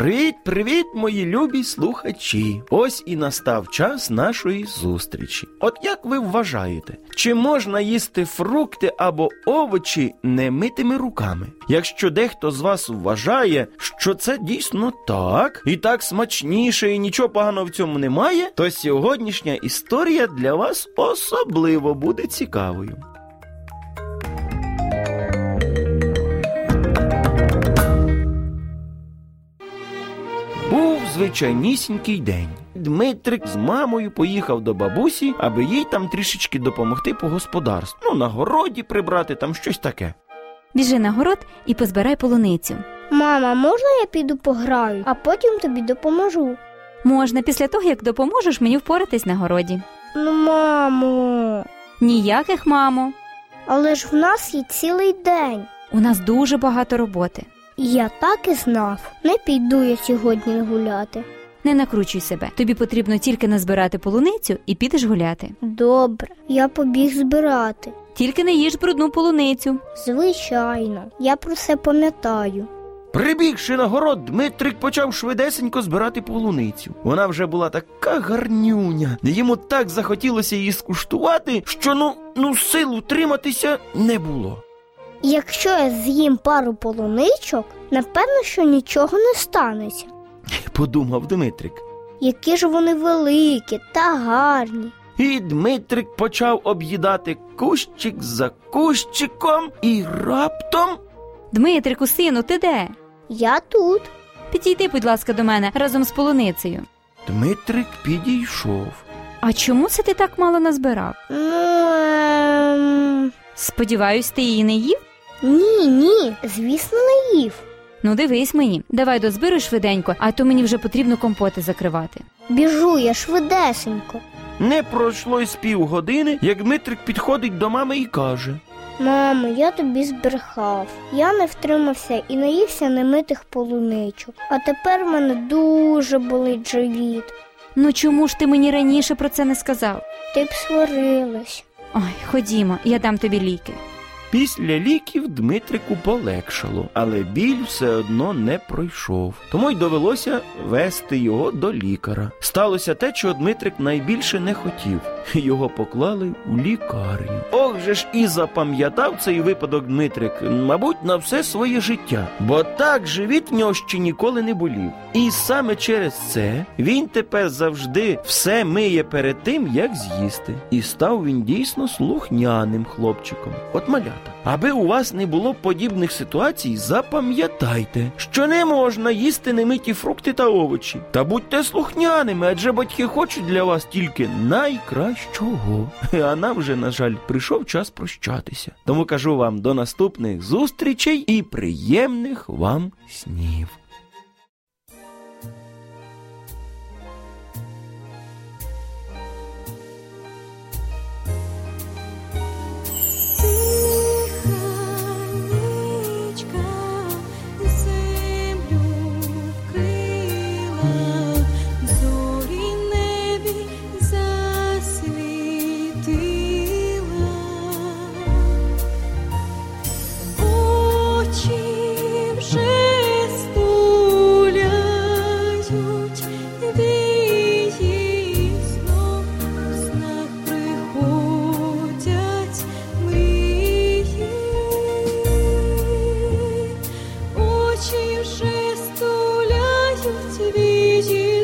Привіт, привіт, мої любі слухачі! Ось і настав час нашої зустрічі. От як ви вважаєте, чи можна їсти фрукти або овочі немитими руками? Якщо дехто з вас вважає, що це дійсно так, і так смачніше, і нічого поганого в цьому немає, то сьогоднішня історія для вас особливо буде цікавою. Звичайнісінький день. Дмитрик з мамою поїхав до бабусі, аби їй там трішечки допомогти по господарству. Ну, на городі прибрати, там щось таке. Біжи на город і позбирай полуницю. Мама, можна я піду пограю, а потім тобі допоможу? Можна після того, як допоможеш мені впоратись на городі. Ну, мамо, Ніяких, мамо. але ж в нас є цілий день. У нас дуже багато роботи. Я так і знав. Не піду я сьогодні гуляти. Не накручуй себе. Тобі потрібно тільки назбирати полуницю і підеш гуляти. Добре, я побіг збирати. Тільки не їж брудну полуницю. Звичайно, я про це пам'ятаю. Прибігши на город, Дмитрик почав швидесенько збирати полуницю. Вона вже була така гарнюня. Йому так захотілося її скуштувати, що ну, ну сил утриматися не було. Якщо я з'їм пару полуничок, напевно, що нічого не станеться. Подумав Дмитрик. Які ж вони великі та гарні. І Дмитрик почав об'їдати кущик за кущиком, і раптом Дмитрику, сину, ти де? Я тут. Підійди, будь ласка, до мене разом з полуницею. Дмитрик підійшов. А чому це ти так мало назбирав? Ну, ем... Сподіваюсь, ти її не їв? ні, ні, звісно, не їв. Ну, дивись мені, давай дозбируй швиденько, а то мені вже потрібно компоти закривати. Біжу я швидесенько. Не пройшло й з півгодини, як Дмитрик підходить до мами і каже: Мамо, я тобі збрехав. Я не втримався і наївся немитих полуничок. А тепер в мене дуже болить живіт. Ну чому ж ти мені раніше про це не сказав? Ти б сварилась. Ой, ходімо, я дам тобі ліки. Після ліків Дмитрику полегшало, але біль все одно не пройшов. Тому й довелося вести його до лікаря. Сталося те, чого Дмитрик найбільше не хотів. Його поклали у лікарню. Ох же ж і запам'ятав цей випадок Дмитрик, мабуть, на все своє життя, бо так живіт в нього ще ніколи не болів. І саме через це він тепер завжди все миє перед тим, як з'їсти. І став він дійсно слухняним хлопчиком. От малята. Аби у вас не було подібних ситуацій, запам'ятайте, що не можна їсти немиті фрукти та овочі. Та будьте слухняними, адже батьки хочуть для вас тільки найкращого. А нам вже, на жаль, прийшов час прощатися. Тому кажу вам до наступних зустрічей і приємних вам снів.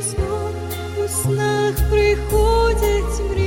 Стуляють у снах приходять мрії.